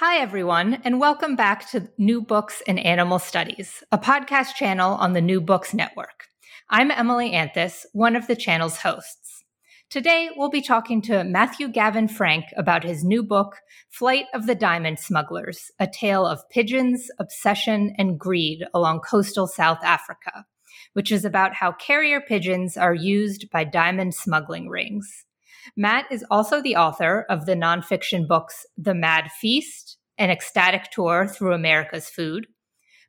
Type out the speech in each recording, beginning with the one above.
Hi, everyone, and welcome back to New Books in Animal Studies, a podcast channel on the New Books Network. I'm Emily Anthes, one of the channel's hosts. Today, we'll be talking to Matthew Gavin Frank about his new book, Flight of the Diamond Smugglers A Tale of Pigeons, Obsession, and Greed Along Coastal South Africa, which is about how carrier pigeons are used by diamond smuggling rings. Matt is also the author of the nonfiction books The Mad Feast, An Ecstatic Tour Through America's Food,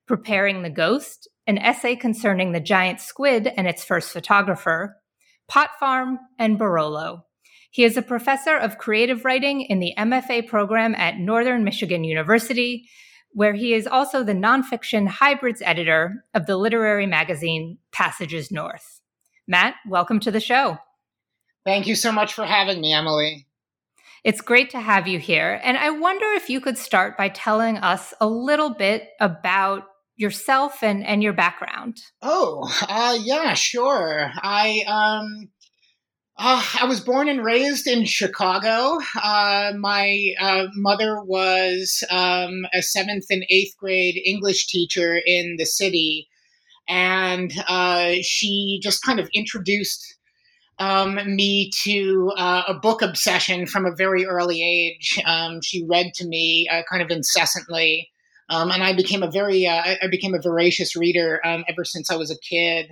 Preparing the Ghost, an essay concerning the giant squid and its first photographer, Pot Farm, and Barolo. He is a professor of creative writing in the MFA program at Northern Michigan University, where he is also the nonfiction hybrids editor of the literary magazine Passages North. Matt, welcome to the show. Thank you so much for having me, Emily. It's great to have you here. And I wonder if you could start by telling us a little bit about yourself and, and your background. Oh, uh, yeah, sure. I um, uh, I was born and raised in Chicago. Uh, my uh, mother was um, a seventh and eighth grade English teacher in the city, and uh, she just kind of introduced um, me to uh, a book obsession from a very early age. Um, she read to me uh, kind of incessantly, um, and I became a very uh, I became a voracious reader um, ever since I was a kid.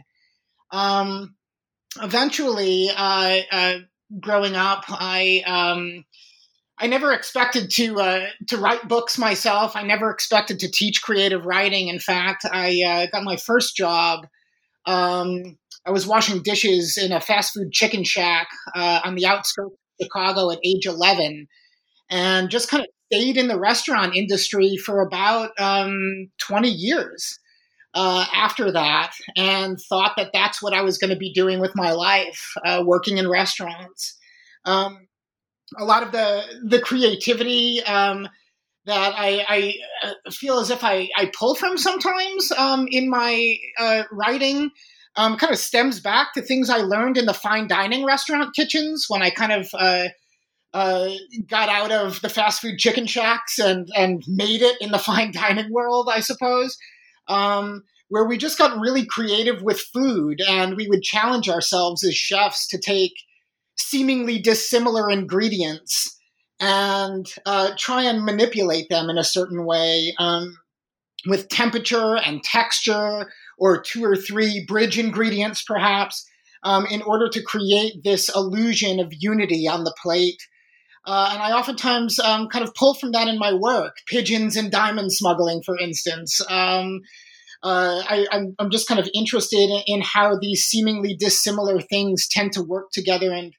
Um, eventually, uh, uh, growing up, I um, I never expected to uh, to write books myself. I never expected to teach creative writing. In fact, I got my first job. Um, I was washing dishes in a fast food chicken shack uh, on the outskirts of Chicago at age 11 and just kind of stayed in the restaurant industry for about um, 20 years uh, after that and thought that that's what I was going to be doing with my life, uh, working in restaurants. Um, a lot of the, the creativity um, that I, I, uh, feel as if I, I pull from sometimes um, in my uh, writing um, kind of stems back to things I learned in the fine dining restaurant kitchens when I kind of uh, uh, got out of the fast food chicken shacks and and made it in the fine dining world, I suppose. Um, where we just got really creative with food and we would challenge ourselves as chefs to take seemingly dissimilar ingredients and uh, try and manipulate them in a certain way um, with temperature and texture or two or three bridge ingredients, perhaps, um, in order to create this illusion of unity on the plate. Uh, and I oftentimes um, kind of pull from that in my work, pigeons and diamond smuggling, for instance. Um, uh, I, am just kind of interested in, how these seemingly dissimilar things tend to work together and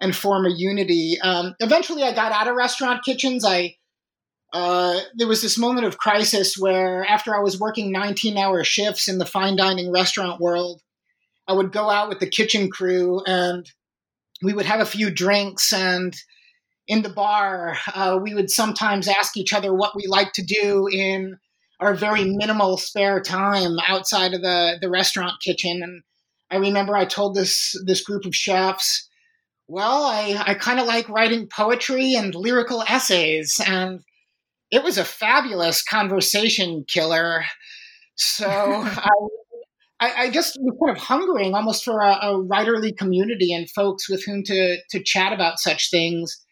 and form a unity. Um, eventually, I got out of restaurant kitchens. I uh, there was this moment of crisis where after I was working 19 hour shifts in the fine dining restaurant world, I would go out with the kitchen crew and we would have a few drinks and in the bar, uh, we would sometimes ask each other what we like to do in our very minimal spare time outside of the, the restaurant kitchen. And I remember I told this this group of chefs, well, I, I kind of like writing poetry and lyrical essays. And it was a fabulous conversation killer. So I, I, just was kind of hungering almost for a, a, writerly community and folks with whom to to chat about such things.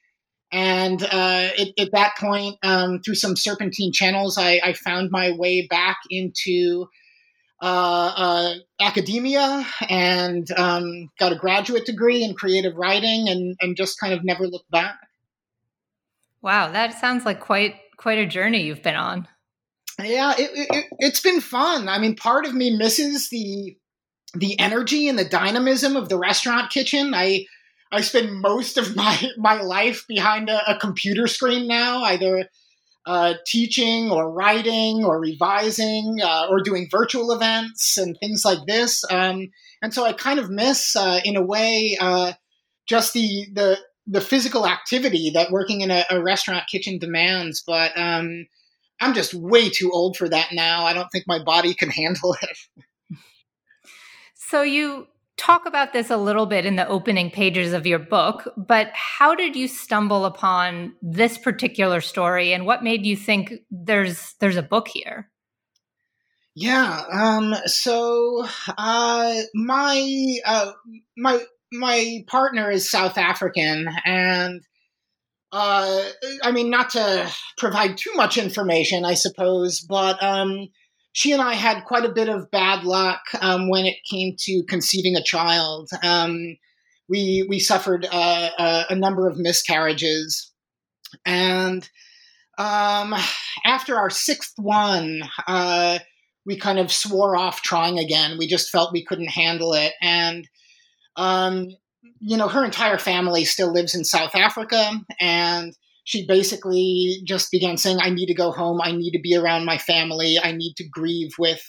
And uh, it, at that point, um, through some serpentine channels, I, I, found my way back into uh, uh, academia and um, got a graduate degree in creative writing and, and just kind of never looked back. Wow, that sounds like quite quite a journey you've been on. Yeah, it, it, it's been fun. I mean, part of me misses the the energy and the dynamism of the restaurant kitchen. I I spend most of my my life behind a, a computer screen now, either uh, teaching or writing or revising uh, or doing virtual events and things like this. Um, and so I kind of miss, uh, in a way, uh, just the the the physical activity that working in a, a restaurant kitchen demands. But um, I'm just way too old for that now. I don't think my body can handle it. So you talk about this a little bit in the opening pages of your book, but how did you stumble upon this particular story and what made you think there's there's a book here? Yeah, um so uh my uh my my partner is South African and uh I mean not to provide too much information I suppose, but um she and I had quite a bit of bad luck um, when it came to conceiving a child. Um, we we suffered uh, a, a, number of miscarriages, and um, after our sixth one, uh, we kind of swore off trying again. We just felt we couldn't handle it, and um, you know, her entire family still lives in South Africa, and she basically just began saying, "I need to go home. I need to be around my family. I need to grieve with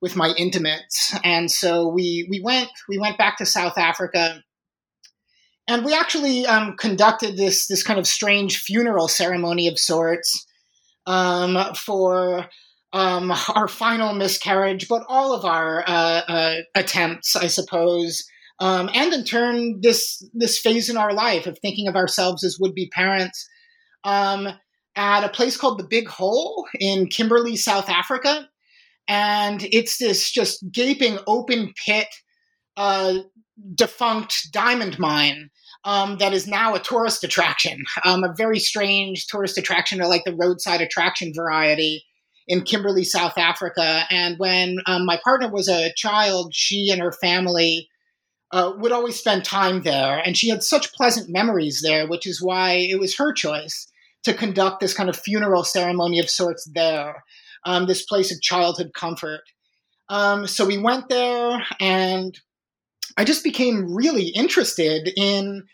with my intimates." And so we we went we went back to South Africa, and we actually um, conducted this this kind of strange funeral ceremony of sorts um, for. Um, our final miscarriage, but all of our uh, uh, attempts, I suppose, um, and in turn this this phase in our life of thinking of ourselves as would be parents um, at a place called the Big Hole in Kimberley, South Africa, and it's this just gaping open pit, uh, defunct diamond mine. Um, that is now a tourist attraction, um, a very strange tourist attraction, or like the roadside attraction variety in Kimberley, South Africa. And when um, my partner was a child, she and her family uh, would always spend time there. And she had such pleasant memories there, which is why it was her choice to conduct this kind of funeral ceremony of sorts there, um, this place of childhood comfort. Um, so we went there, and I just became really interested in.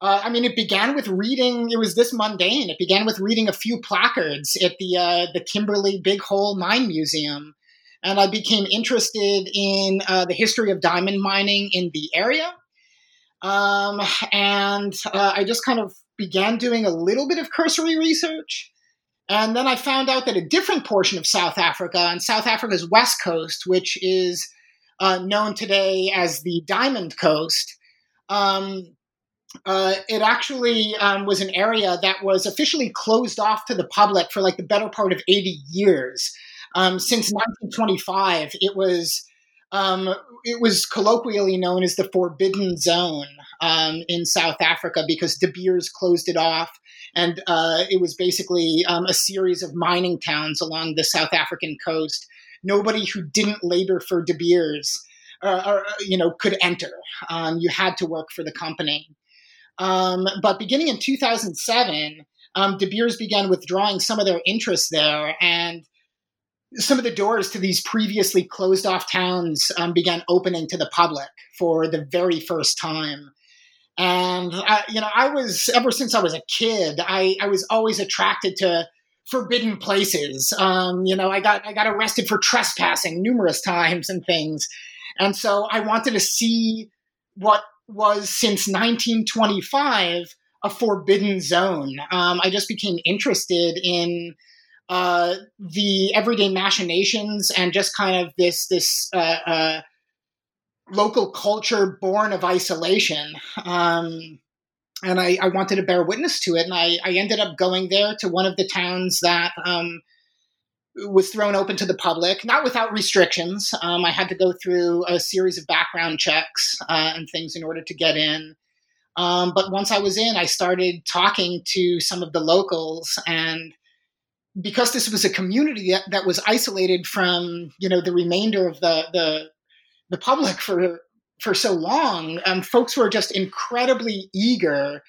Uh, I mean, it began with reading. It was this mundane. It began with reading a few placards at the uh, the Kimberley Big Hole Mine Museum, and I became interested in uh, the history of diamond mining in the area. Um, and uh, I just kind of began doing a little bit of cursory research. And then I found out that a different portion of South Africa, on South Africa's west coast, which is uh, known today as the Diamond Coast, um, uh, it actually um, was an area that was officially closed off to the public for like the better part of 80 years. Um, since 1925, it was um, it was colloquially known as the Forbidden Zone um, in South Africa because De Beers closed it off, and uh, it was basically um, a series of mining towns along the South African coast. Nobody who didn't labor for De Beers, uh, or, you know, could enter. Um, you had to work for the company. Um, but beginning in 2007, De Beers began withdrawing some of their interests there, and some of the doors to these previously closed off towns um, began opening to the public for the very first time. And I, you know, I was ever since I was a kid, I, I was always attracted to forbidden places. Um, you know, I got I got arrested for trespassing numerous times and things, and so I wanted to see what was since 1925 a forbidden zone. Um, I just became interested in uh, the everyday machinations and just kind of this this uh, uh, local culture born of isolation. Um, and I, I, wanted to bear witness to it, and I, I, ended up going there to one of the towns that um, was thrown open to the public, not without restrictions. Um, I had to go through a series of background checks uh, and things in order to get in. Um, but once I was in, I started talking to some of the locals, and because this was a community that, that was isolated from you know the remainder of the the, the public for for so long, um, folks were just incredibly eager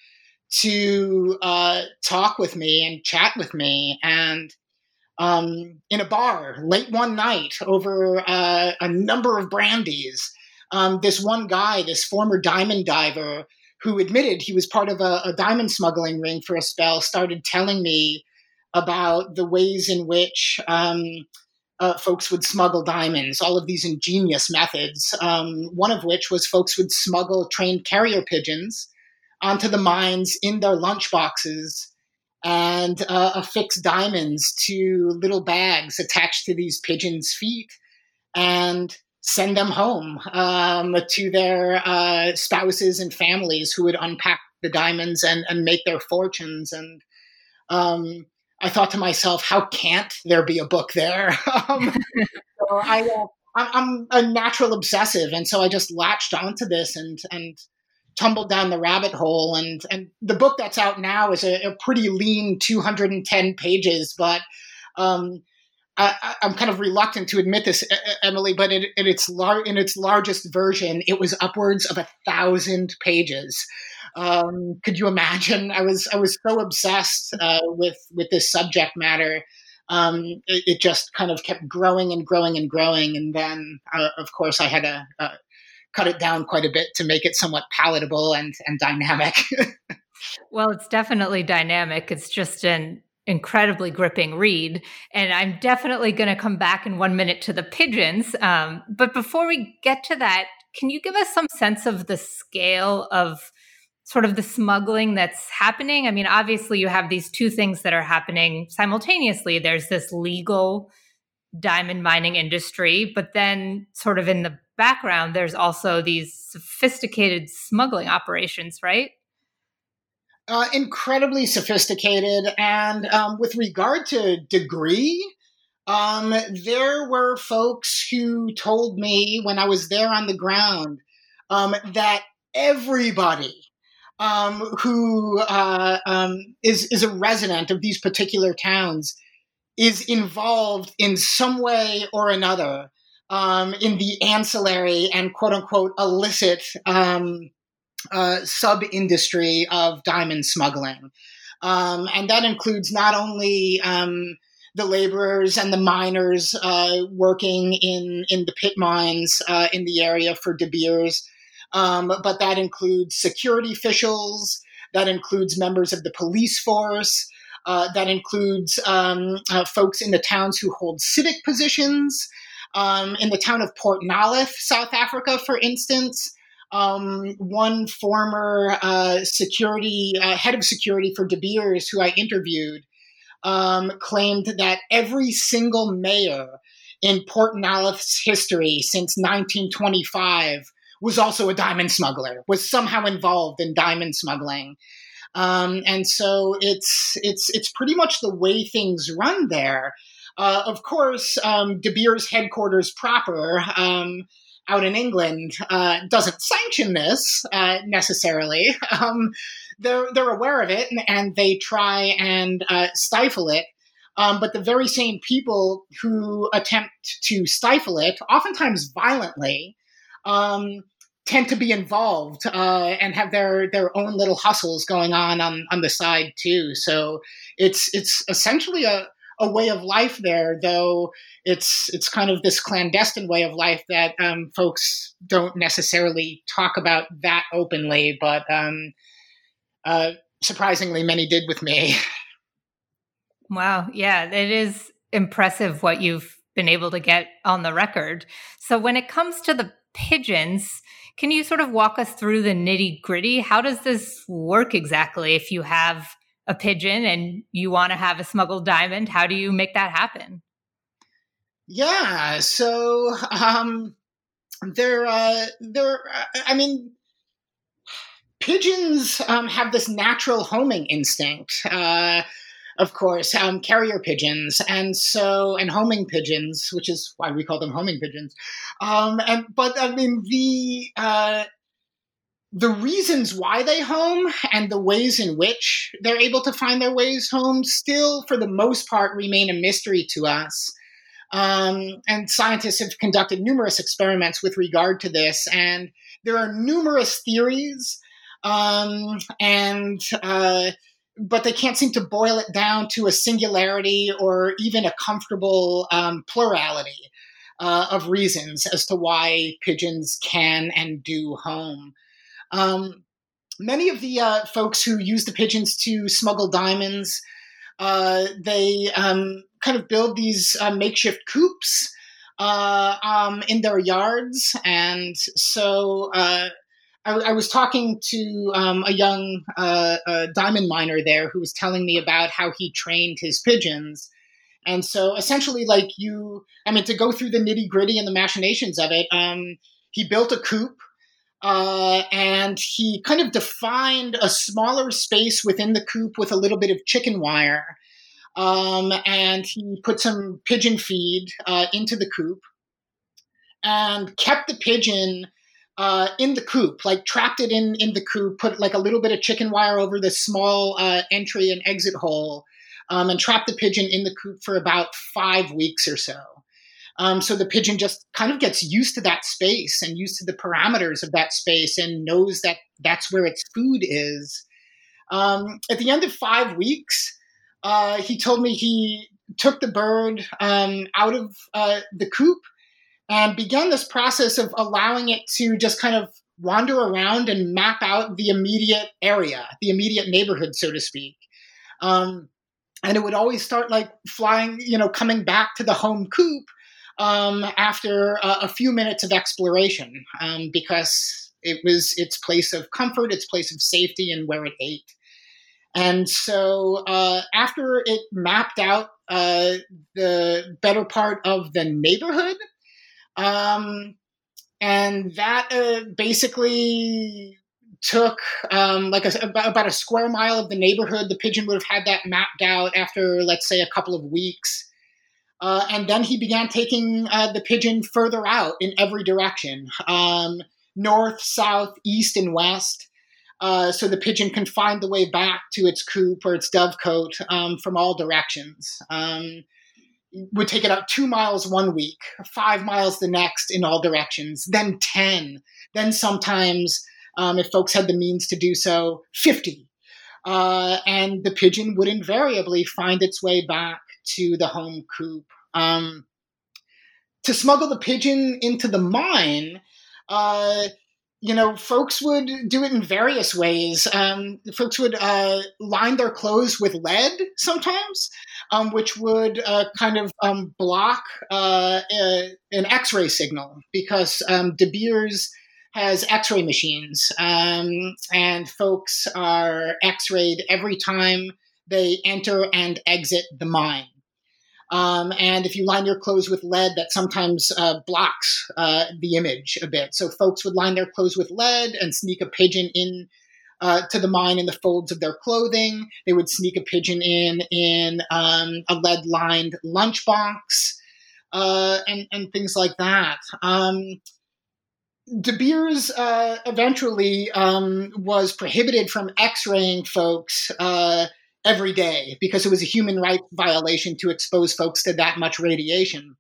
to uh, talk with me and chat with me. And um, in a bar late one night over uh, a number of brandies, um, this one guy, this former diamond diver, who admitted he was part of a, a diamond smuggling ring for a spell, started telling me about the ways in which um, uh, folks would smuggle diamonds, all of these ingenious methods. Um, one of which was folks would smuggle trained carrier pigeons onto the mines in their lunch boxes and uh, affix diamonds to little bags attached to these pigeons' feet and send them home um, to their uh, spouses and families who would unpack the diamonds and, and make their fortunes. And um, I thought to myself, how can't there be a book there? um, so I, uh, I'm a natural obsessive, and so I just latched onto this and and tumbled down the rabbit hole. And and the book that's out now is a, a pretty lean 210 pages, but um, I, am kind of reluctant to admit this, Emily, but its lar- in its largest version, it was upwards of a thousand pages. Um, could you imagine? I was I was so obsessed uh, with with this subject matter. Um, it, it, just kind of kept growing and growing and growing, and then uh, of course I had to uh, cut it down quite a bit to make it somewhat palatable and and dynamic. well, it's definitely dynamic. It's just an incredibly gripping read. And I'm definitely going to come back in one minute to the pigeons. Um, but before we get to that, can you give us some sense of the scale of sort of the smuggling that's happening? I mean, obviously, you have these two things that are happening simultaneously. There's this legal diamond mining industry, but then, sort of in the background, there's also these sophisticated smuggling operations, right? uh, incredibly sophisticated. And um, with regard to degree, um, there were folks who told me when I was there on the ground um, that everybody um, who uh, um, is is a resident of these particular towns is involved in some way or another um, in the ancillary and quote unquote illicit um, uh, sub industry of diamond smuggling. Um, and that includes not only um, the laborers and the miners uh, working in, in the pit mines uh, in the area for De Beers, um, but that includes security officials, that includes members of the police force. Uh, that includes um, uh, folks in the towns who hold civic positions. Um, in the town of Port Nolloth, South Africa, for instance, um, one former uh, security uh, head of security for De Beers, who I interviewed, um, claimed that every single mayor in Port Nolloth's history since 1925 was also a diamond smuggler, was somehow involved in diamond smuggling. Um, and so it's it's it's pretty much the way things run there. Uh, of course, um, De Beers headquarters proper um, out in England uh, doesn't sanction this uh, necessarily. Um, they're they're aware of it and, and they try and uh, stifle it. Um, but the very same people who attempt to stifle it, oftentimes violently, um, tend to be involved uh, and have their their own little hustles going on on on the side too. So it's it's essentially a a way of life there, though it's it's kind of this clandestine way of life that um, folks don't necessarily talk about that openly, but um, uh, surprisingly, many did with me. Wow, yeah, it is impressive what you've been able to get on the record. So, when it comes to the pigeons, can you sort of walk us through the nitty gritty? How does this work exactly? If you have a pigeon and you want to have a smuggled diamond, how do you make that happen? Yeah, so um, they're uh, I mean, pigeons um, have this natural homing instinct. Uh, of course, um, carrier pigeons, and so and homing pigeons, which is why we call them homing pigeons. Um, and but I mean the uh, the reasons why they home and the ways in which they're able to find their ways home still, for the most part, remain a mystery to us. Um, and scientists have conducted numerous experiments with regard to this, and there are numerous theories, um, and uh, but they can't seem to boil it down to a singularity or even a comfortable um, plurality uh, of reasons as to why pigeons can and do home. Um, many of the uh, folks who use the pigeons to smuggle diamonds, uh, they um, kind of build these uh, makeshift coops uh, um, in their yards, and so. I, I, was talking to um, a young uh, diamond miner there who was telling me about how he trained his pigeons, and so essentially, like you, I mean, to go through the nitty gritty and the machinations of it, um, he built a coop uh, and he kind of defined a smaller space within the coop with a little bit of chicken wire. Um, and he put some pigeon feed uh, into the coop and kept the pigeon uh, in the coop, like trapped it in in the coop, put like a little bit of chicken wire over the small uh, entry and exit hole, um, and trapped the pigeon in the coop for about five weeks or so. Um, so the pigeon just kind of gets used to that space and used to the parameters of that space and knows that that's where its food is. Um, at the end of five weeks, uh, he told me he took the bird um, out of uh, the coop and began this process of allowing it to just kind of wander around and map out the immediate area, the immediate neighborhood, so to speak. Um, and it would always start like flying, you know, coming back to the home coop um, after a, a, few minutes of exploration um, because it was its place of comfort, its place of safety, and where it ate. And so uh, after it mapped out uh, the better part of the neighborhood, um, and that uh, basically took um, like a, about a square mile of the neighborhood. The pigeon would have had that mapped out after, let's say, a couple of weeks. Uh, and then he began taking uh, the pigeon further out in every direction um, north, south, east, and west. Uh, so the pigeon can find the way back to its coop or its dovecote um, from all directions. Um, would take it out two miles one week, five miles the next in all directions, then 10, then sometimes um, if folks had the means to do so, 50. Uh, and the pigeon would invariably find its way back to the home coop. Um, to smuggle the pigeon into the mine, uh, you know, folks would do it in various ways. Um, folks would uh, line their clothes with lead sometimes, um, which would uh, kind of um, block uh, a, an X ray signal because um, De Beers has X-ray machines, um, and folks are X-rayed every time they enter and exit the mine. Um, and if you line your clothes with lead, that sometimes uh, blocks uh, the image a bit. So folks would line their clothes with lead and sneak a pigeon in uh, to the mine in the folds of their clothing. They would sneak a pigeon in in um, a lead lined lunchbox uh, and and things like that. Um, De Beers uh, eventually um, was prohibited from x-raying folks uh, every day because it was a human rights violation to expose folks to that much radiation.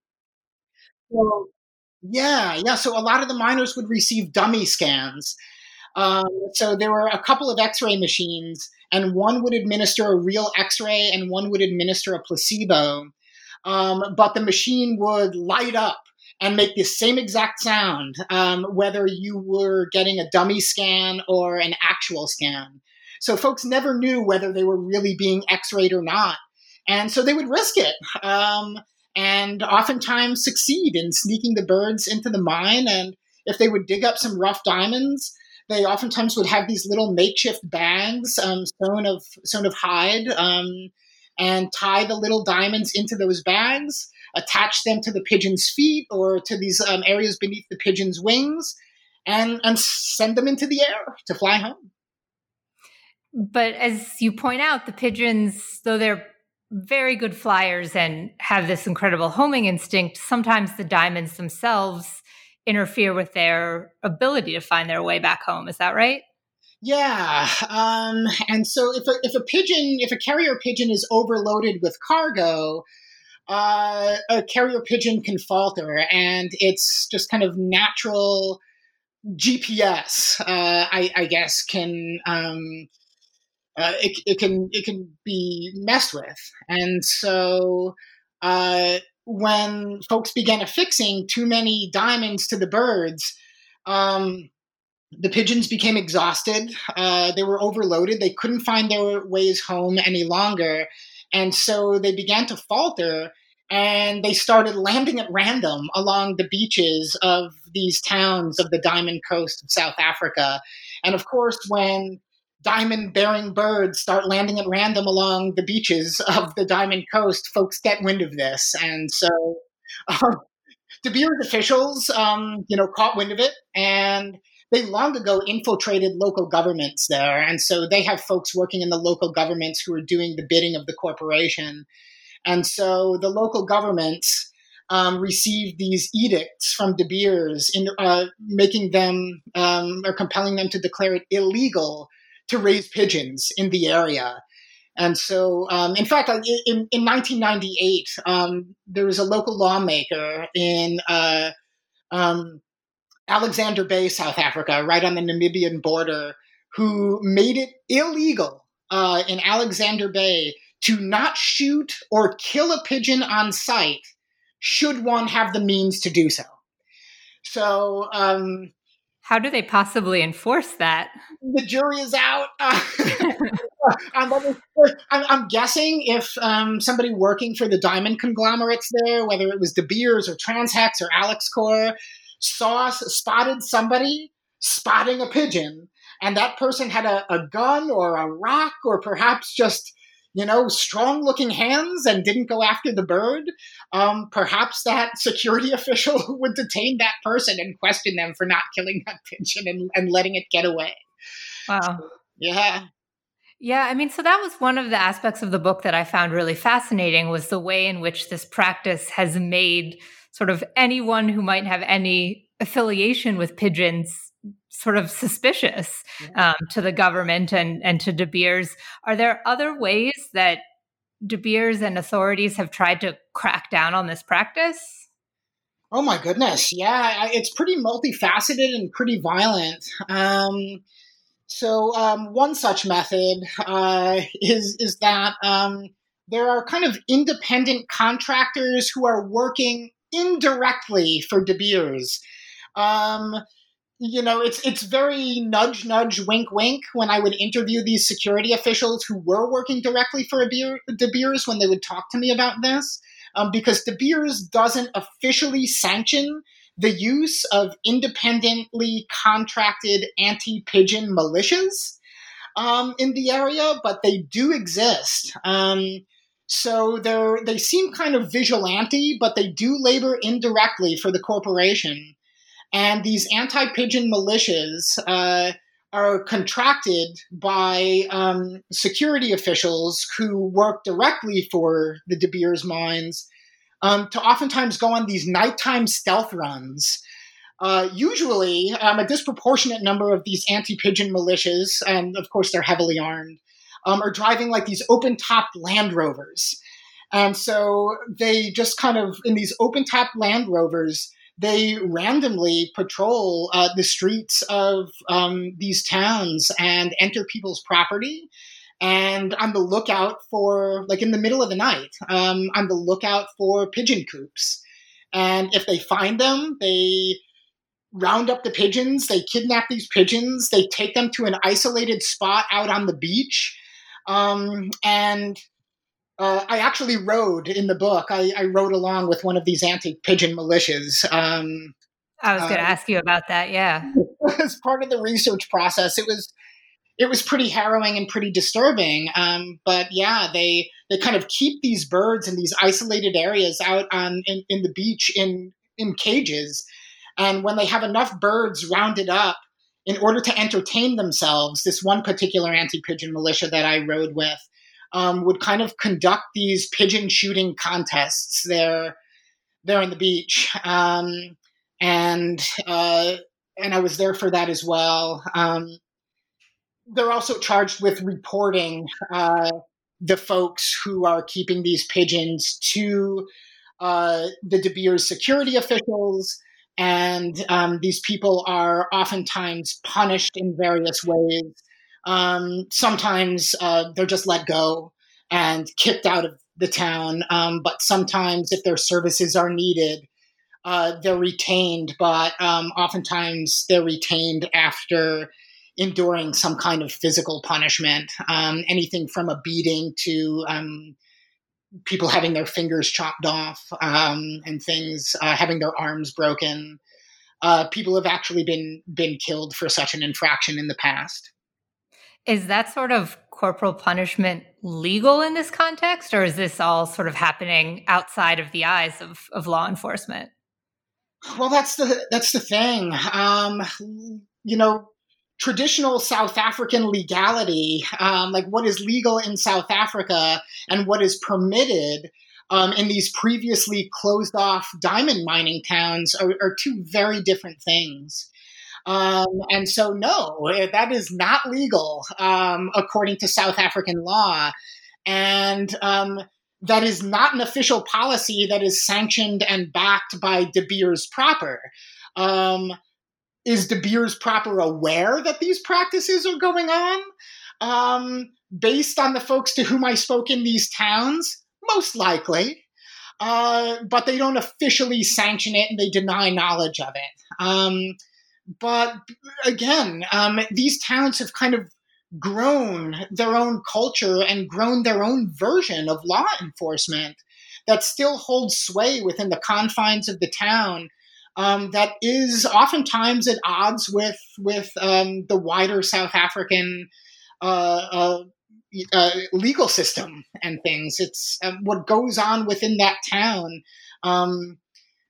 Yeah, yeah. So a lot of the miners would receive dummy scans. Um, so there were a couple of X-ray machines, and one would administer a real X-ray, and one would administer a placebo. Um, but the machine would light up and make the same exact sound, um, whether you were getting a dummy scan or an actual scan. So folks never knew whether they were really being x-rayed or not. And so they would risk it. Um, and oftentimes succeed in sneaking the birds into the mine. And if they would dig up some rough diamonds, they oftentimes would have these little makeshift bags um, sewn of sewn of hide, um, and tie the little diamonds into those bags attach them to the pigeon's feet or to these um, areas beneath the pigeon's wings, and and send them into the air to fly home. But as you point out, the pigeons, though they're very good flyers and have this incredible homing instinct, sometimes the diamonds themselves interfere with their ability to find their way back home. Is that right? Yeah, um, and so if a, if a pigeon, if a carrier pigeon is overloaded with cargo, uh, a carrier pigeon can falter, and it's just kind of natural GPS. Uh, I, I, guess can um, uh, it, it, can it can be messed with, and so uh, when folks began affixing too many diamonds to the birds. Um, the pigeons became exhausted. Uh, they were overloaded. They couldn't find their ways home any longer. And so they began to falter and they started landing at random along the beaches of these towns of the Diamond Coast of South Africa. And of course, when diamond bearing birds start landing at random along the beaches of the Diamond Coast, folks get wind of this. And so um, De Beers officials, um, you know, caught wind of it and they long ago infiltrated local governments there. And so they have folks working in the local governments who are doing the bidding of the corporation. And so the local governments um, received these edicts from De Beers in uh, making them um, or compelling them to declare it illegal to raise pigeons in the area. And so, um, in fact, in, in 1998, um, there was a local lawmaker in uh, um, Alexander Bay, South Africa, right on the Namibian border, who made it illegal uh, in Alexander Bay to not shoot or kill a pigeon on sight should one have the means to do so. So, um, how do they possibly enforce that? The jury is out. Uh, I'm, I'm, guessing if um, somebody working for the diamond conglomerates there, whether it was De Beers or Transhex or Alexkor, saw spotted somebody spotting a pigeon, and that person had a, a gun or a rock or perhaps just you know, strong looking hands and didn't go after the bird, um, perhaps that security official would detain that person and question them for not killing that pigeon and, and letting it get away. Wow. So, yeah. Yeah, I mean, so that was one of the aspects of the book that I found really fascinating was the way in which this practice has made sort of anyone who might have any affiliation with pigeons sort of suspicious um, to the government and, and to De Beers. Are there other ways that De Beers and authorities have tried to crack down on this practice? Oh my goodness, yeah, it's pretty multifaceted and pretty violent. Um, so um, one such method uh, is is that um, there are kind of independent contractors who are working indirectly for De Beers. Um, you know, it's it's very nudge, nudge, wink, wink when I would interview these security officials who were working directly for De Beers when they would talk to me about this, um, because De Beers doesn't officially sanction the use of independently contracted anti-pigeon militias um, in the area, but they do exist. Um, so they they seem kind of vigilante, but they do labor indirectly for the corporation. And these anti pigeon militias uh, are contracted by um, security officials who work directly for the De Beers mines um, to oftentimes go on these nighttime stealth runs. Uh, usually, um, a disproportionate number of these anti pigeon militias, and of course they're heavily armed, um, are driving like these open topped Land Rovers. And so they just kind of, in these open topped Land Rovers, they randomly patrol uh, the streets of um, these towns and enter people's property. And on the lookout for like in the middle of the night um, on the lookout for pigeon coops. And if they find them they round up the pigeons they kidnap these pigeons they take them to an isolated spot out on the beach um, and uh, I actually rode in the book. I, I, rode along with one of these anti-pigeon militias. Um, I was going to uh, ask you about that. Yeah, as part of the research process, it was it was pretty harrowing and pretty disturbing. Um, but yeah, they they kind of keep these birds in these isolated areas out on in, in the beach in in cages, and when they have enough birds rounded up in order to entertain themselves, this one particular anti-pigeon militia that I rode with um, would kind of conduct these pigeon shooting contests there there on the beach. Um, and uh, and I was there for that as well. Um, they're also charged with reporting uh, the folks who are keeping these pigeons to uh, the De Beers security officials, and um, these people are oftentimes punished in various ways. Um, sometimes uh, they're just let go and kicked out of the town. Um, but sometimes, if their services are needed, uh, they're retained, but um, oftentimes they're retained after enduring some kind of physical punishment, um, anything from a beating to um, people having their fingers chopped off um, and things, uh, having their arms broken. Uh, people have actually been been killed for such an infraction in the past. Is that sort of corporal punishment legal in this context, or is this all sort of happening outside of the eyes of, of law enforcement? Well, that's the that's the thing. Um, you know, traditional South African legality, um, like what is legal in South Africa and what is permitted um, in these previously closed off diamond mining towns, are, are two very different things. Um, and so, no, that is not legal um, according to South African law. And um, that is not an official policy that is sanctioned and backed by De Beers proper. Um, is De Beers proper aware that these practices are going on? Um, based on the folks to whom I spoke in these towns, most likely. Uh, but they don't officially sanction it and they deny knowledge of it. But again, um, these towns have kind of grown their own culture and grown their own version of law enforcement that still holds sway within the confines of the town. Um, that is oftentimes at odds with with um, the wider South African uh, uh, uh, legal system and things. It's um, what goes on within that town. Um,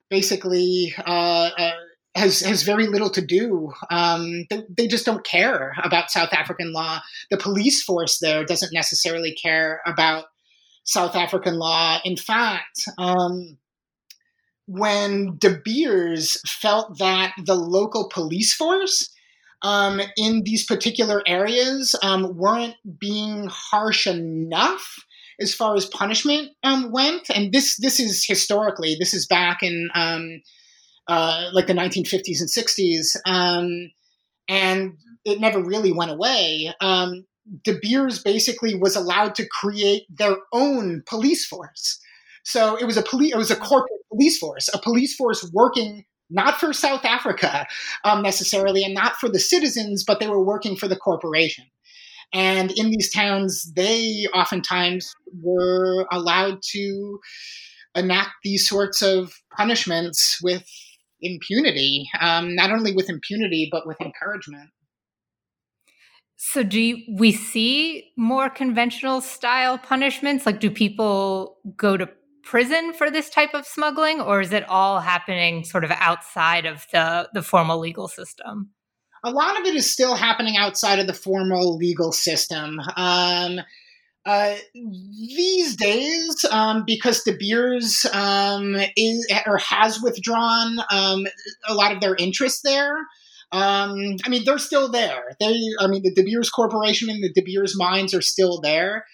basically, uh, uh, has has very little to do. Um, they, they, just don't care about South African law. The police force there doesn't necessarily care about South African law. In fact, um, when De Beers felt that the local police force um, in these particular areas um, weren't being harsh enough as far as punishment um, went, and this this is historically this is back in um, uh, like the 1950s and 60s, um, and it never really went away. Um, De Beers basically was allowed to create their own police force. So it was a police, it was a corporate police force, a police force working not for South Africa um, necessarily, and not for the citizens, but they were working for the corporation. And in these towns, they oftentimes were allowed to enact these sorts of punishments with impunity, um, not only with impunity, but with encouragement. So, do you, we see more conventional style punishments? Like, do people go to prison for this type of smuggling, or is it all happening sort of outside of the, the formal legal system? A lot of it is still happening outside of the formal legal system. Um, uh, these days, um, because De Beers um, is or has withdrawn um, a lot of their interest there. Um, I mean, they're still there. They, I mean, the De Beers Corporation and the De Beers mines are still there.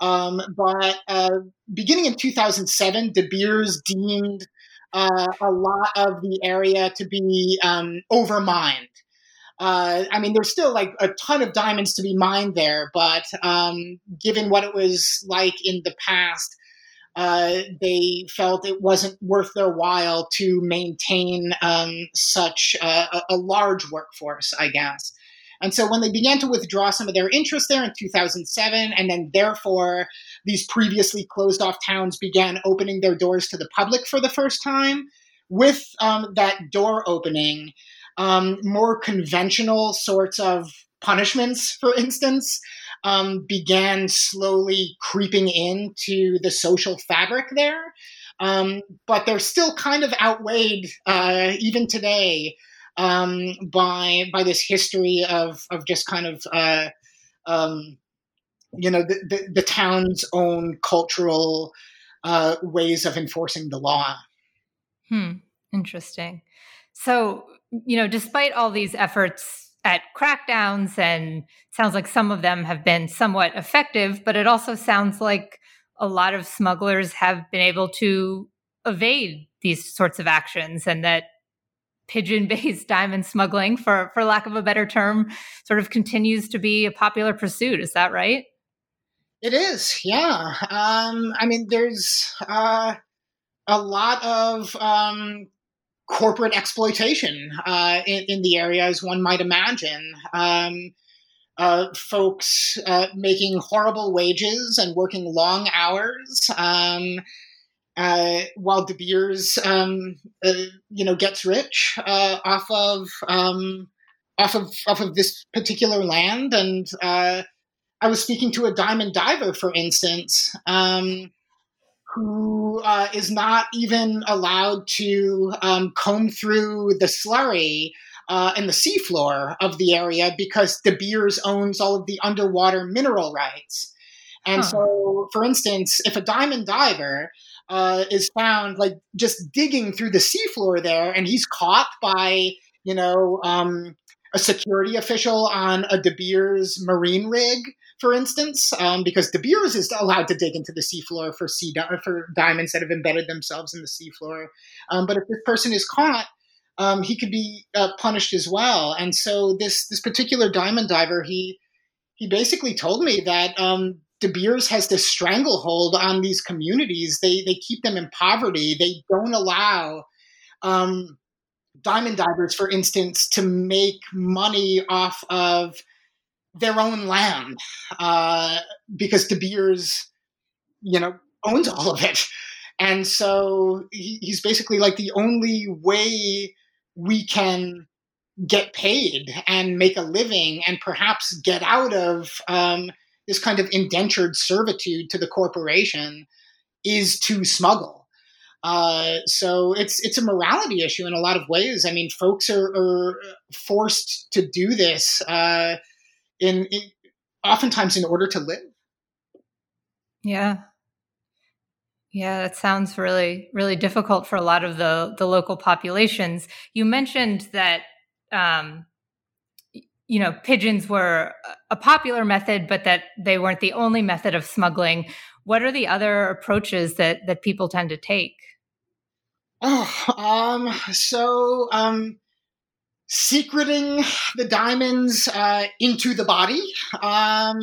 Um, but uh, beginning in 2007, De Beers deemed uh, a lot of the area to be um, overmined. Uh, I mean, there's still like a ton of diamonds to be mined there, but um, given what it was like in the past, uh, they felt it wasn't worth their while to maintain um, such a, a, large workforce, I guess. And so when they began to withdraw some of their interest there in 2007, and then therefore these previously closed off towns began opening their doors to the public for the first time, with um, that door opening, um, more conventional sorts of punishments, for instance, um, began slowly creeping into the social fabric there. Um, but they're still kind of outweighed, uh, even today, um, by by this history of of just kind of uh, um, you know the, the, the, town's own cultural uh, ways of enforcing the law. Hmm. Interesting. So you know, despite all these efforts at crackdowns, and sounds like some of them have been somewhat effective, but it also sounds like a lot of smugglers have been able to evade these sorts of actions and that pigeon based diamond smuggling for for lack of a better term sort of continues to be a popular pursuit. Is that right? It is yeah. Um, i mean there's uh, a lot of um, corporate exploitation uh, in, in, the area, as one might imagine. Um, uh, folks uh, making horrible wages and working long hours, um, uh, while De Beers, um, uh, you know, gets rich uh, off of um, off of off of this particular land. And I was speaking to a diamond diver, for instance. Who uh, is not even allowed to um, comb through the slurry uh, and the seafloor of the area because De Beers owns all of the underwater mineral rights. And huh. so, for instance, if a diamond diver uh, is found like just digging through the seafloor there and he's caught by, you know, um, a security official on a De Beers marine rig, for instance, um, because De Beers is allowed to dig into the seafloor for sea di- for diamonds that have embedded themselves in the seafloor. Um, but if this person is caught, um, he could be uh, punished as well. And so this this particular diamond diver, he he basically told me that um, De Beers has this stranglehold on these communities. They they keep them in poverty. They don't allow um, diamond divers, for instance, to make money off of their own land uh, because De Beers, you know, owns all of it. And so he, he's basically like the only way we can get paid and make a living and perhaps get out of um, this kind of indentured servitude to the corporation is to smuggle. Uh, so it's it's a morality issue in a lot of ways. I mean, folks are, are forced to do this uh, in, in oftentimes in order to live. Yeah. Yeah, that sounds really, really difficult for a lot of the the local populations. You mentioned that, um, you know, pigeons were a popular method, but that they weren't the only method of smuggling. What are the other approaches that that people tend to take? Oh, um, so um, secreting the diamonds uh, into the body um,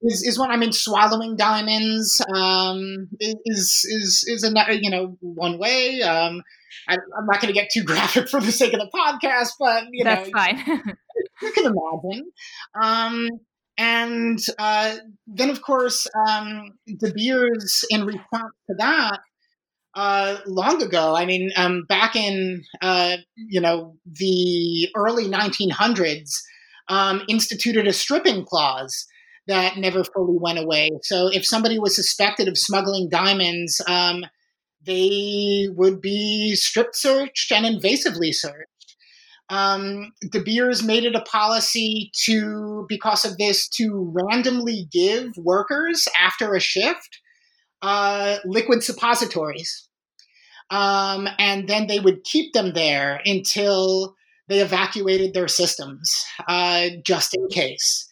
is, is one. I mean, swallowing diamonds um, is is is another you know one way. Um, I, am not going to get too graphic for the sake of the podcast, but you that's know, fine. you can imagine. Um, and uh, then, of course, um, De Beers, in response to that, uh, long ago. I mean, um, back in uh, you know the early 1900s, um, instituted a stripping clause that never fully went away. So if somebody was suspected of smuggling diamonds, um, they would be strip searched and invasively searched. Um, De Beers made it a policy to, because of this, to randomly give workers after a shift uh, liquid suppositories. Um, and then they would keep them there until they evacuated their systems, uh, just in case.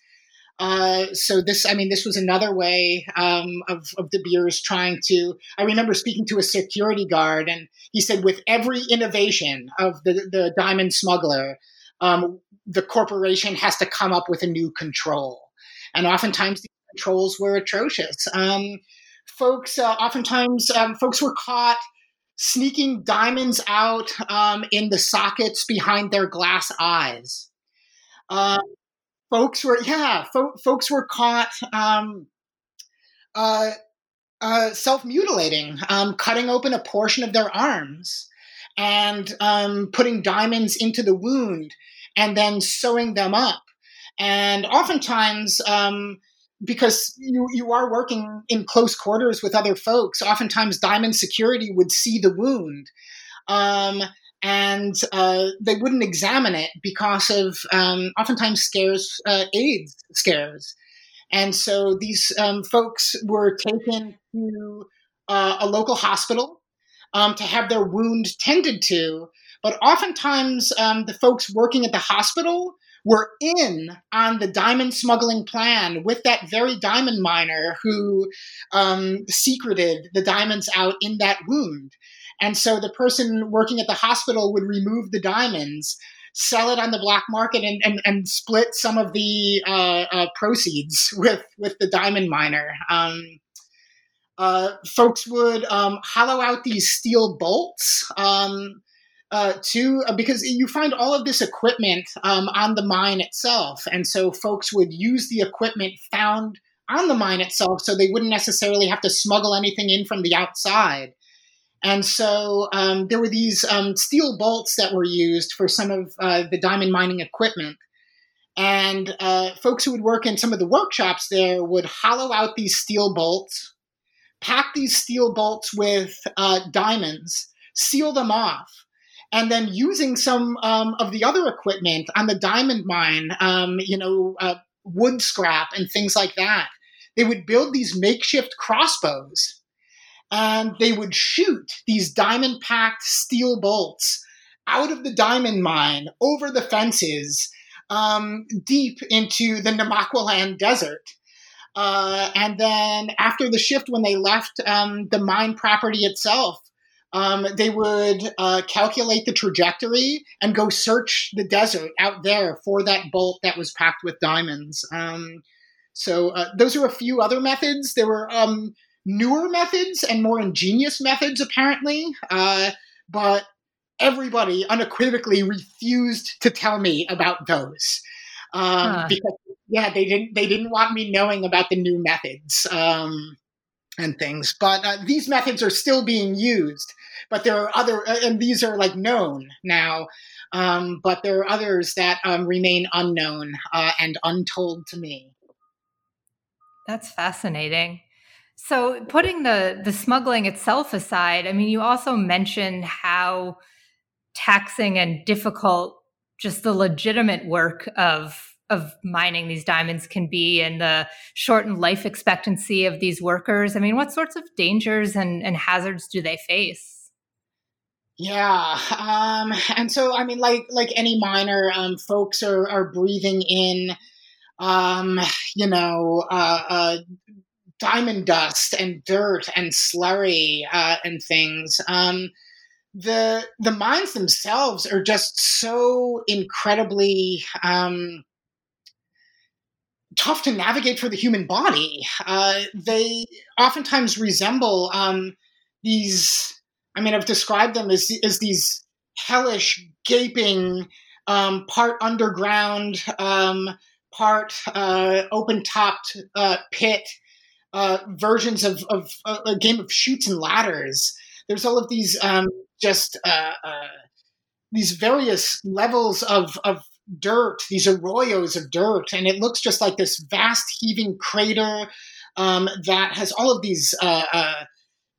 Uh, so this, I mean, this was another way um, of, of De Beers trying to. I remember speaking to a security guard, and he said, with every innovation of the the diamond smuggler, um, the corporation has to come up with a new control, and oftentimes the controls were atrocious. Um, folks uh, oftentimes um, folks were caught sneaking diamonds out um, in the sockets behind their glass eyes. Uh, folks were yeah, fo- folks were caught um, uh, uh, self mutilating, um, cutting open a portion of their arms and um, putting diamonds into the wound and then sewing them up. And oftentimes, um, because you you are working in close quarters with other folks. Oftentimes, Diamond Security would see the wound, um, and uh, they wouldn't examine it because of um, oftentimes scares, uh, AIDS scares, and so these um, folks were taken to uh, a local hospital um, to have their wound tended to. But oftentimes, um, the folks working at the hospital were in on the diamond smuggling plan with that very diamond miner who um, secreted the diamonds out in that wound. And so the person working at the hospital would remove the diamonds, sell it on the black market, and, and, and split some of the uh, uh, proceeds with, with the diamond miner. Um, uh, folks would um, hollow out these steel bolts um, uh, too, uh, because you find all of this equipment um, on the mine itself. And so folks would use the equipment found on the mine itself so they wouldn't necessarily have to smuggle anything in from the outside. And so um, there were these um, steel bolts that were used for some of uh, the diamond mining equipment. And uh, folks who would work in some of the workshops there would hollow out these steel bolts, pack these steel bolts with uh, diamonds, seal them off, and then using some um, of the other equipment on the diamond mine, um, you know, uh, wood scrap and things like that. They would build these makeshift crossbows and they would shoot these diamond packed steel bolts out of the diamond mine over the fences um, deep into the Namaqualand desert. Uh, and then after the shift, when they left um, the mine property itself, um, they would uh, calculate the trajectory and go search the desert out there for that bolt that was packed with diamonds. Um, so uh, those are a few other methods. There were um, newer methods and more ingenious methods, apparently, uh, but everybody unequivocally refused to tell me about those um, huh. because yeah, they didn't they didn't want me knowing about the new methods um, and things. But uh, these methods are still being used. But there are other, uh, and these are like known now. Um, but there are others that um, remain unknown uh, and untold to me. That's fascinating. So, putting the the smuggling itself aside, I mean, you also mentioned how taxing and difficult just the legitimate work of of mining these diamonds can be and the shortened life expectancy of these workers. I mean, what sorts of dangers and, and hazards do they face? Yeah, um, and so I mean, like like any miner, um, folks are are breathing in, um, you know, uh, uh, diamond dust and dirt and slurry uh, and things. Um, the the mines themselves are just so incredibly um, tough to navigate for the human body. Uh, they oftentimes resemble um, these. I mean, I've described them as as these hellish, gaping, um, part underground, um, part uh, open topped uh, pit uh, versions of, of, uh, a game of Chutes and Ladders. There's all of these um, just uh, uh, these various levels of, of dirt, these arroyos of dirt, and it looks just like this vast heaving crater um, that has all of these uh, uh,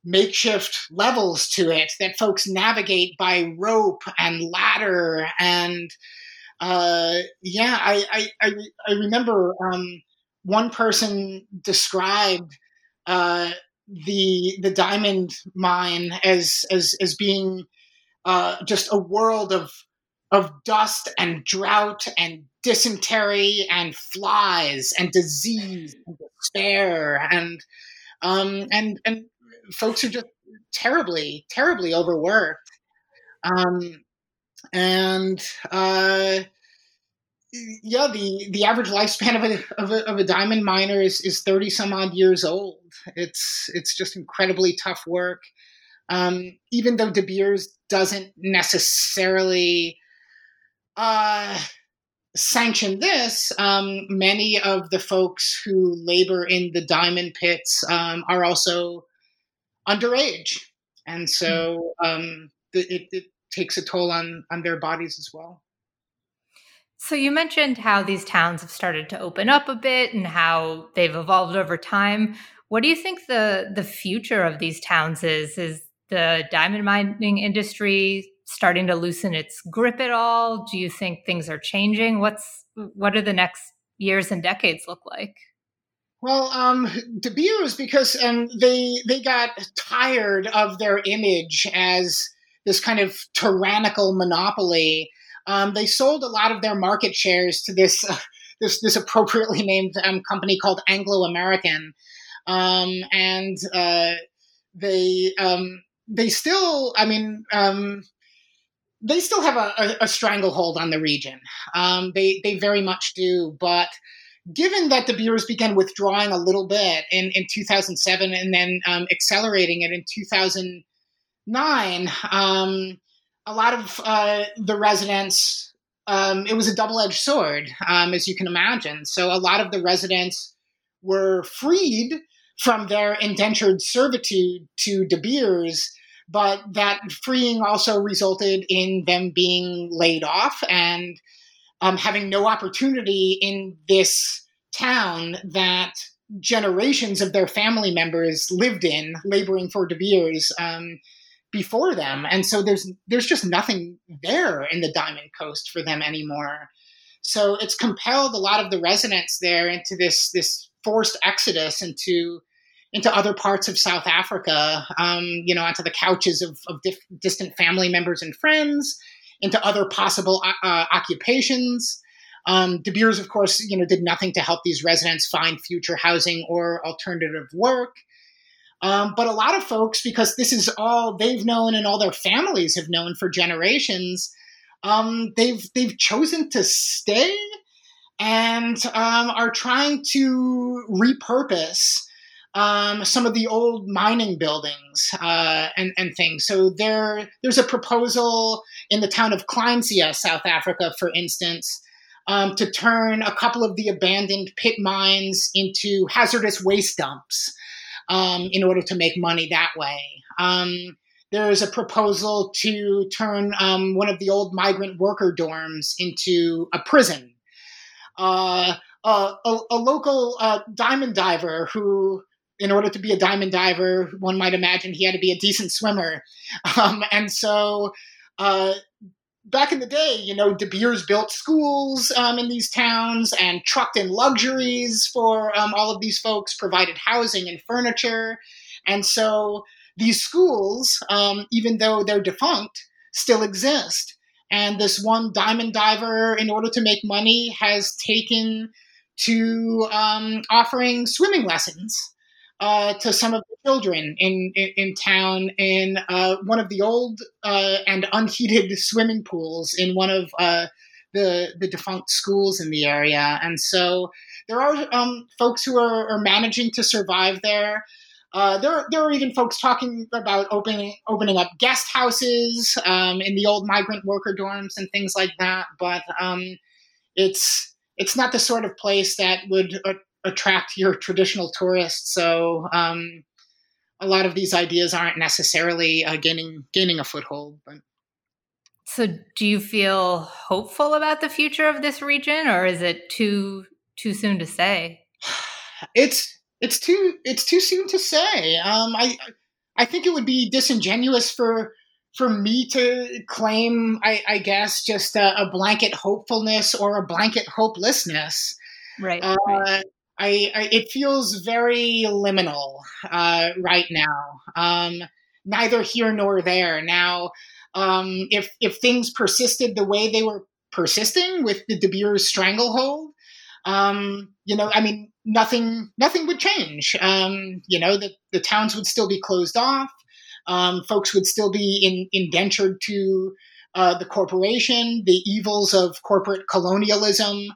makeshift levels to it that folks navigate by rope and ladder and uh, yeah, I I, I, I remember um, one person described uh, the the diamond mine as as as being uh, just a world of of dust and drought and dysentery and flies and disease and despair and um, and and folks are just terribly terribly overworked um, and uh, yeah, the, the average lifespan of a, of a, of a diamond miner is, is 30 some odd years old. It's, it's just incredibly tough work. Um, even though De Beers doesn't necessarily uh, sanction this, um, many of the folks who labor in the diamond pits um, are also underage. And so hmm. um, it, it takes a toll on, on their bodies as well. So you mentioned how these towns have started to open up a bit and how they've evolved over time. What do you think the the future of these towns is? Is the diamond mining industry starting to loosen its grip at all? Do you think things are changing? What's what do the next years and decades look like? Well, um, because um, they they got tired of their image as this kind of tyrannical monopoly um, they sold a lot of their market shares to this uh, this this appropriately named um, company called Anglo American, um, and uh, they um, they still, I mean. Um, they still have a, a, a, stranglehold on the region. Um, they they very much do, but given that De Beers began withdrawing a little bit in, in 2007 and then um, accelerating it in 2009, um, a lot of uh, the residents, um, it was a double edged sword, um, as you can imagine. So a lot of the residents were freed from their indentured servitude to De Beers, but that freeing also resulted in them being laid off and um, having no opportunity in this town that generations of their family members lived in, laboring for De Beers um, before them, and so there's there's just nothing there in the Diamond Coast for them anymore. So it's compelled a lot of the residents there into this this forced exodus into into other parts of South Africa, um, you know, onto the couches of, of dif- distant family members and friends, into other possible uh, uh occupations. Um, De Beers, of course, you know, did nothing to help these residents find future housing or alternative work. Um, but a lot of folks, because this is all they've known and all their families have known for generations, um, they've they've chosen to stay and um, are trying to repurpose um, some of the old mining buildings uh, and, and things. So there, there's a proposal in the town of Kleinzee, South Africa, for instance, um, to turn a couple of the abandoned pit mines into hazardous waste dumps um, in order to make money that way. Um, there's a proposal to turn um, one of the old migrant worker dorms into a prison. Uh, uh, a, a, local uh, diamond diver who, in order to be a diamond diver, one might imagine he had to be a decent swimmer. Um, and so uh, back in the day, you know, De Beers built schools um, in these towns and trucked in luxuries for um, all of these folks, provided housing and furniture. And so these schools, um, even though they're defunct, still exist. And this one diamond diver, in order to make money, has taken to um, offering swimming lessons uh, to some of the children in, in, in town in uh, one of the old uh, and unheated swimming pools in one of uh, the, the defunct schools in the area. And so there are um, folks who are, are, managing to survive there. Uh, there, there are even folks talking about opening opening up guest houses um, in the old migrant worker dorms and things like that. But um, it's it's not the sort of place that would uh, attract your traditional tourists. So um, a lot of these ideas aren't necessarily uh, gaining gaining a foothold. But so, do you feel hopeful about the future of this region, or is it too too soon to say? It's it's too it's too soon to say. Um, I I think it would be disingenuous for for me to claim, I, I guess, just a, a, blanket hopefulness or a blanket hopelessness. Right. Uh, right. I, I, it feels very liminal uh, right now. Um, neither here nor there. Now, um, if if things persisted the way they were persisting with the De Beers stranglehold, um, you know, I mean, nothing nothing would change. Um, you know, the the towns would still be closed off. Um, folks would still be in, indentured to uh, the corporation. The evils of corporate colonialism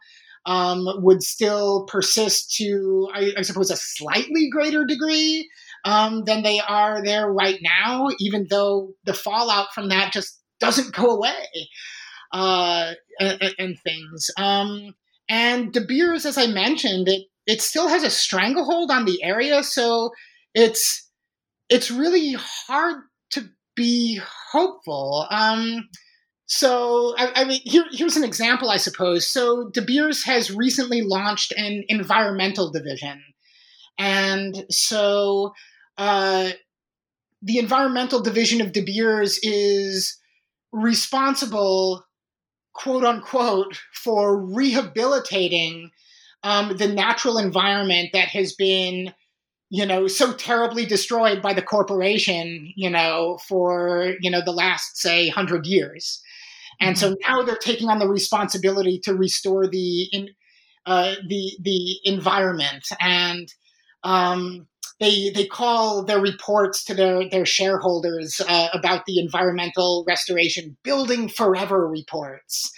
um, would still persist to, I, I, suppose, a slightly greater degree um, than they are there right now, even though the fallout from that just doesn't go away uh, and, and, things. Um, and De Beers, as I mentioned, it it still has a stranglehold on the area, so it's it's really hard to be hopeful. Um, so, I, I mean, here, here's an example, I suppose. So, De Beers has recently launched an environmental division. And so, uh, the environmental division of De Beers is responsible, quote unquote, for rehabilitating um, the natural environment that has been you know, so terribly destroyed by the corporation, you know, for, you know, the last, say, hundred years. And mm-hmm. so now they're taking on the responsibility to restore the in, uh, the the environment, and um, they they call their reports to their their shareholders uh, about the environmental restoration "building forever" reports.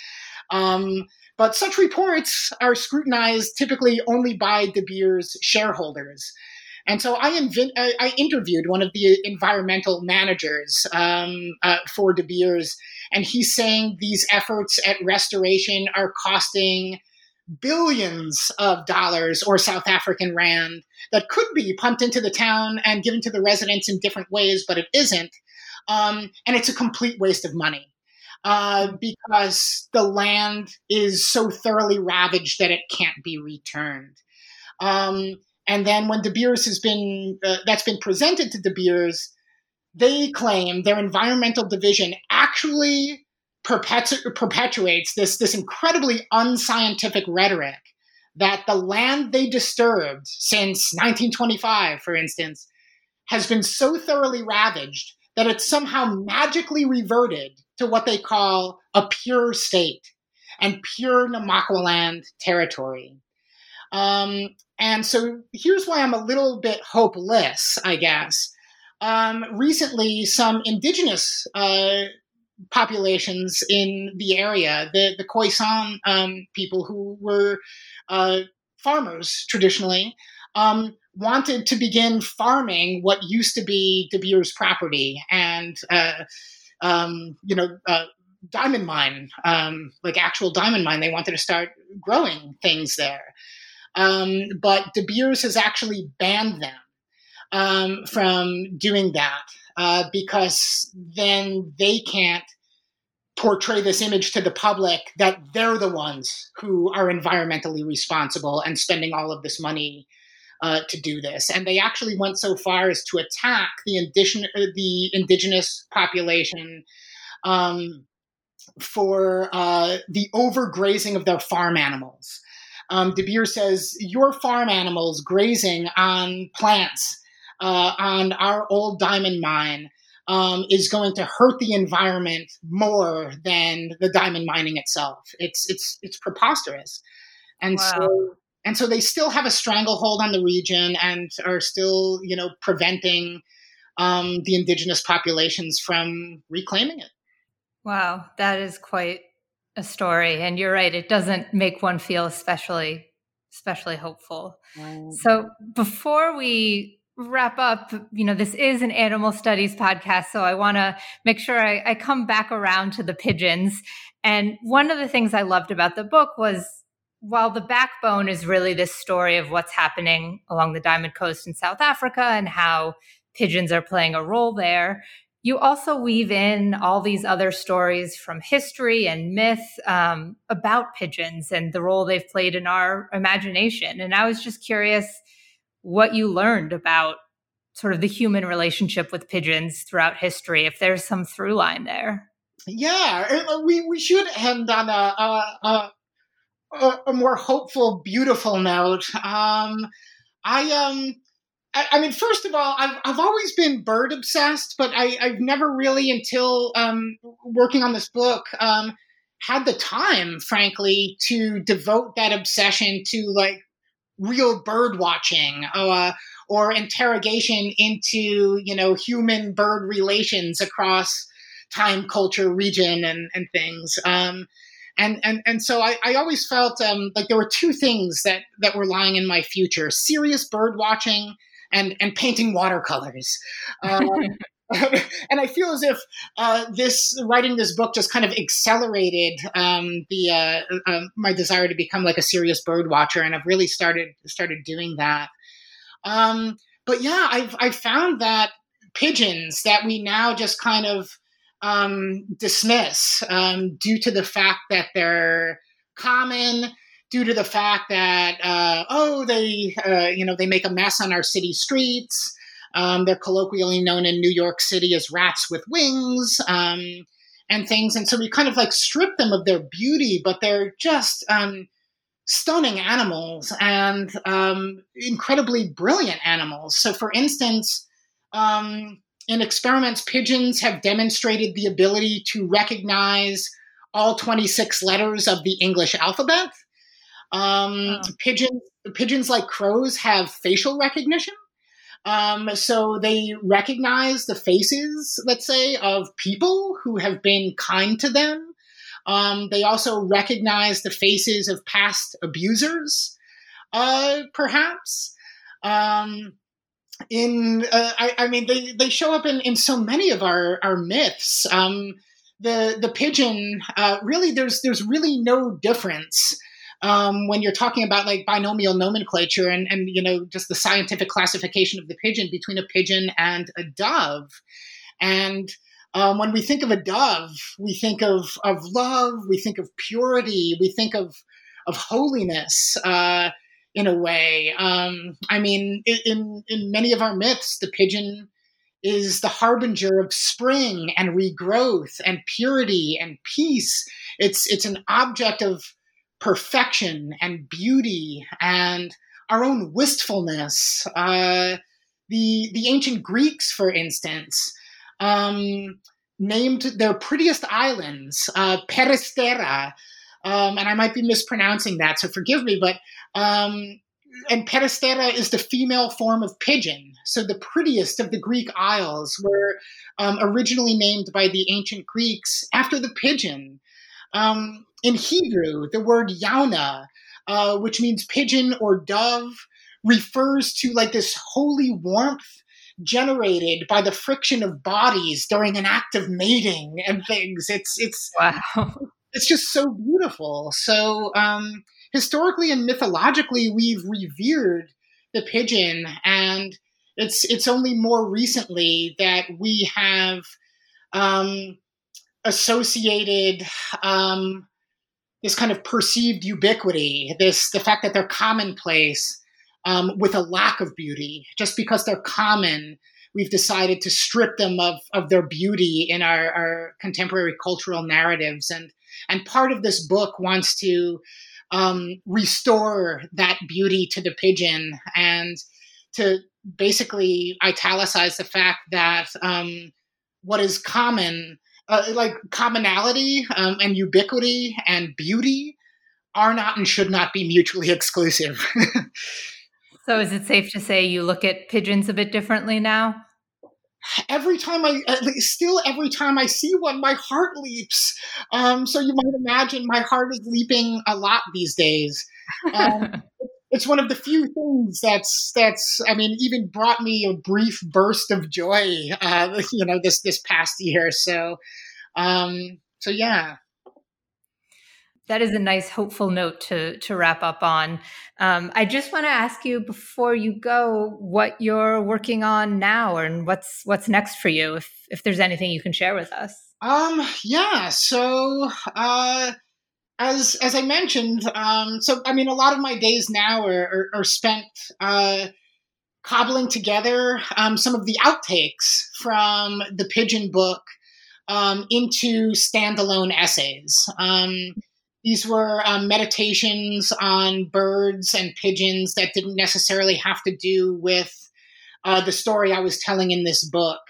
Um, but such reports are scrutinized typically only by De Beers shareholders. And so I, inv- I, interviewed one of the environmental managers um, uh, for De Beers, and he's saying these efforts at restoration are costing billions of dollars or South African rand that could be pumped into the town and given to the residents in different ways, but it isn't. Um, and it's a complete waste of money uh, because the land is so thoroughly ravaged that it can't be returned. Um, and then when De Beers has been uh, that's been presented to De Beers, they claim their environmental division actually perpetu- perpetuates this this incredibly unscientific rhetoric that the land they disturbed since 1925, for instance, has been so thoroughly ravaged that it's somehow magically reverted to what they call a pure state and pure Namaqualand territory. Um, and so here's why I'm a little bit hopeless, I guess. Um, recently, some indigenous uh, populations in the area, the, the Khoisan um, people who were uh, farmers traditionally, um, wanted to begin farming what used to be De Beers property and, uh, um, you know, uh, diamond mine, um, like actual diamond mine. They wanted to start growing things there. Um, but De Beers has actually banned them um, from doing that uh, because then they can't portray this image to the public that they're the ones who are environmentally responsible and spending all of this money uh, to do this. And they actually went so far as to attack the, uh, the indigenous population um, for uh, the overgrazing of their farm animals. Um, De Beers says, Your farm animals grazing on plants uh, on our old diamond mine um, is going to hurt the environment more than the diamond mining itself. It's it's it's preposterous, and wow. so and so they still have a stranglehold on the region and are still you know preventing um, the indigenous populations from reclaiming it. Wow, that is quite a story, and you're right. It doesn't make one feel especially especially hopeful. So before we wrap up, you know, this is an animal studies podcast, so I want to make sure I, I, come back around to the pigeons. And one of the things I loved about the book was while the backbone is really this story of what's happening along the Diamond Coast in South Africa and how pigeons are playing a role there, you also weave in all these other stories from history and myth um, about pigeons and the role they've played in our imagination. And I was just curious what you learned about sort of the human relationship with pigeons throughout history, if there's some through line there. Yeah, uh, we, we should end on a, a, a, a more hopeful, beautiful note. Um, I um, I, mean, first of all, I've I've always been bird obsessed, but I, I've never really, until um, working on this book, um, had the time, frankly, to devote that obsession to like real bird watching uh, or interrogation into you know human bird relations across time culture region and, and things. Um, and, and and so I, I always felt um, like there were two things that that were lying in my future serious bird watching and and painting watercolors um, and I feel as if uh, this writing this book just kind of accelerated um, the uh, uh, my desire to become like a serious bird watcher, and I've really started started doing that. Um, but yeah, I've I found that pigeons that we now just kind of um, dismiss um, due to the fact that they're common, due to the fact that uh, oh they uh, you know they make a mess on our city streets. Um, they're colloquially known in New York City as rats with wings um, and things. And so we kind of like strip them of their beauty, but they're just um, stunning animals and um, incredibly brilliant animals. So, for instance, um, in experiments, pigeons have demonstrated the ability to recognize all 26 letters of the English alphabet. Um, oh. Pigeons, pigeons like crows have facial recognition. Um, so they recognize the faces, let's say, of people who have been kind to them. Um, they also recognize the faces of past abusers, uh, perhaps. Um, in uh, I, I, mean they, they show up in, in so many of our, our myths. Um, the the pigeon uh, really there's there's really no difference um, when you're talking about like binomial nomenclature and and you know just the scientific classification of the pigeon between a pigeon and a dove. And um, when we think of a dove, we think of of love, we think of purity, we think of of holiness. Uh, in a way. Um, I mean, in in many of our myths, the pigeon is the harbinger of spring and regrowth and purity and peace. It's it's an object of perfection and beauty and our own wistfulness. Uh, the the ancient Greeks, for instance, um, named their prettiest islands uh, Peristera, um, and I might be mispronouncing that, so forgive me. But um, and Peristera is the female form of pigeon. So the prettiest of the Greek isles were um, originally named by the ancient Greeks after the pigeon. Um, in Hebrew, the word yauna, uh, which means pigeon or dove, refers to like this holy warmth generated by the friction of bodies during an act of mating and things. It's it's wow it's just so beautiful. So um, historically and mythologically, we've revered the pigeon, and it's it's only more recently that we have um, associated um, this kind of perceived ubiquity, this the fact that they're commonplace um, with a lack of beauty. Just because they're common, we've decided to strip them of, of their beauty in our, our contemporary cultural narratives. And and part of this book wants to um, restore that beauty to the pigeon and to basically italicize the fact that um, what is common, uh, like commonality um, and ubiquity and beauty, are not and should not be mutually exclusive. so, is it safe to say you look at pigeons a bit differently now? every time I, still every time I see one, my heart leaps. Um, so you might imagine my heart is leaping a lot these days. Um, it's one of the few things that's that's I mean even brought me a brief burst of joy. Uh, you know this this past year. So um, so yeah that is a nice hopeful note to to wrap up on. Um, I just want to ask you before you go what you're working on now and what's what's next for you. If if there's anything you can share with us. Um. Yeah. So. Uh, as as I mentioned, um, so I mean, a lot of my days now are, are, are spent uh, cobbling together um, some of the outtakes from the Pigeon book um, into standalone essays. Um, these were um, meditations on birds and pigeons that didn't necessarily have to do with uh, the story I was telling in this book.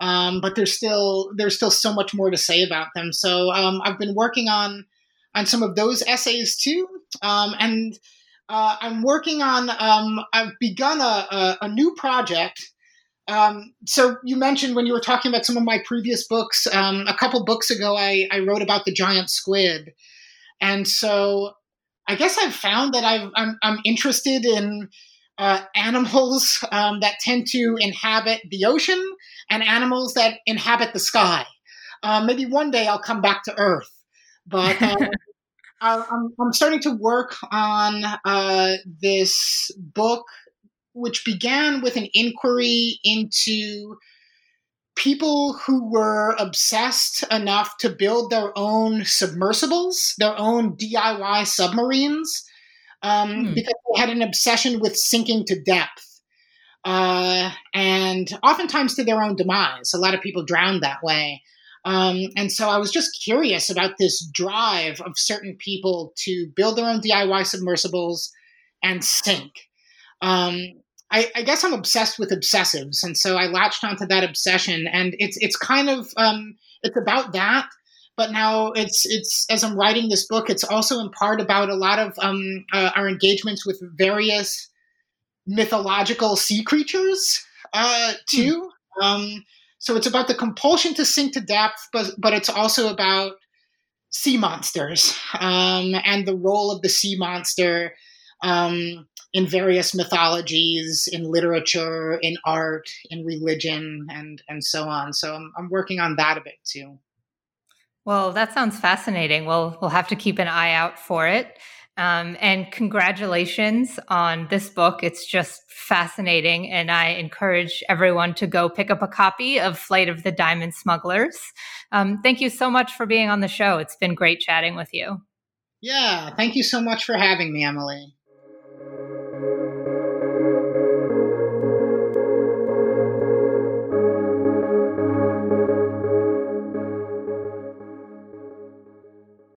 Um, but there's still there's still so much more to say about them. So I've been working on on some of those essays too, um, and uh, I'm working on. Um, I've begun a, a, a new project. Um, so you mentioned when you were talking about some of my previous books, a couple books ago, I, I wrote about the giant squid. And so I guess I've found that i am interested in uh, animals um, that tend to inhabit the ocean and animals that inhabit the sky. Uh, maybe one day I'll come back to Earth, but uh, I'm, I'm starting to work on uh, this book, which began with an inquiry into people who were obsessed enough to build their own submersibles, their own DIY submarines, um, hmm. because they had an obsession with sinking to depth. Uh, and oftentimes to their own demise. A lot of people drowned that way. Um, and so I was just curious about this drive of certain people to build their own DIY submersibles and sink. Um, I, I, guess I'm obsessed with obsessives, and so I latched onto that obsession, and it's it's kind of um, it's about that, but now it's it's as I'm writing this book, it's also in part about a lot of um, uh, our engagements with various mythological sea creatures uh, too. Hmm. Um, so it's about the compulsion to sink to depth, but but it's also about sea monsters um, and the role of the sea monster um, in various mythologies, in literature, in art, in religion, and and so on. So I'm, I'm working on that a bit too. Well, that sounds fascinating. Well, we'll have to keep an eye out for it. Um, and congratulations on this book. It's just fascinating. And I encourage everyone to go pick up a copy of Flight of the Diamond Smugglers. Um, thank you so much for being on the show. It's been great chatting with you. Yeah, thank you so much for having me, Emily.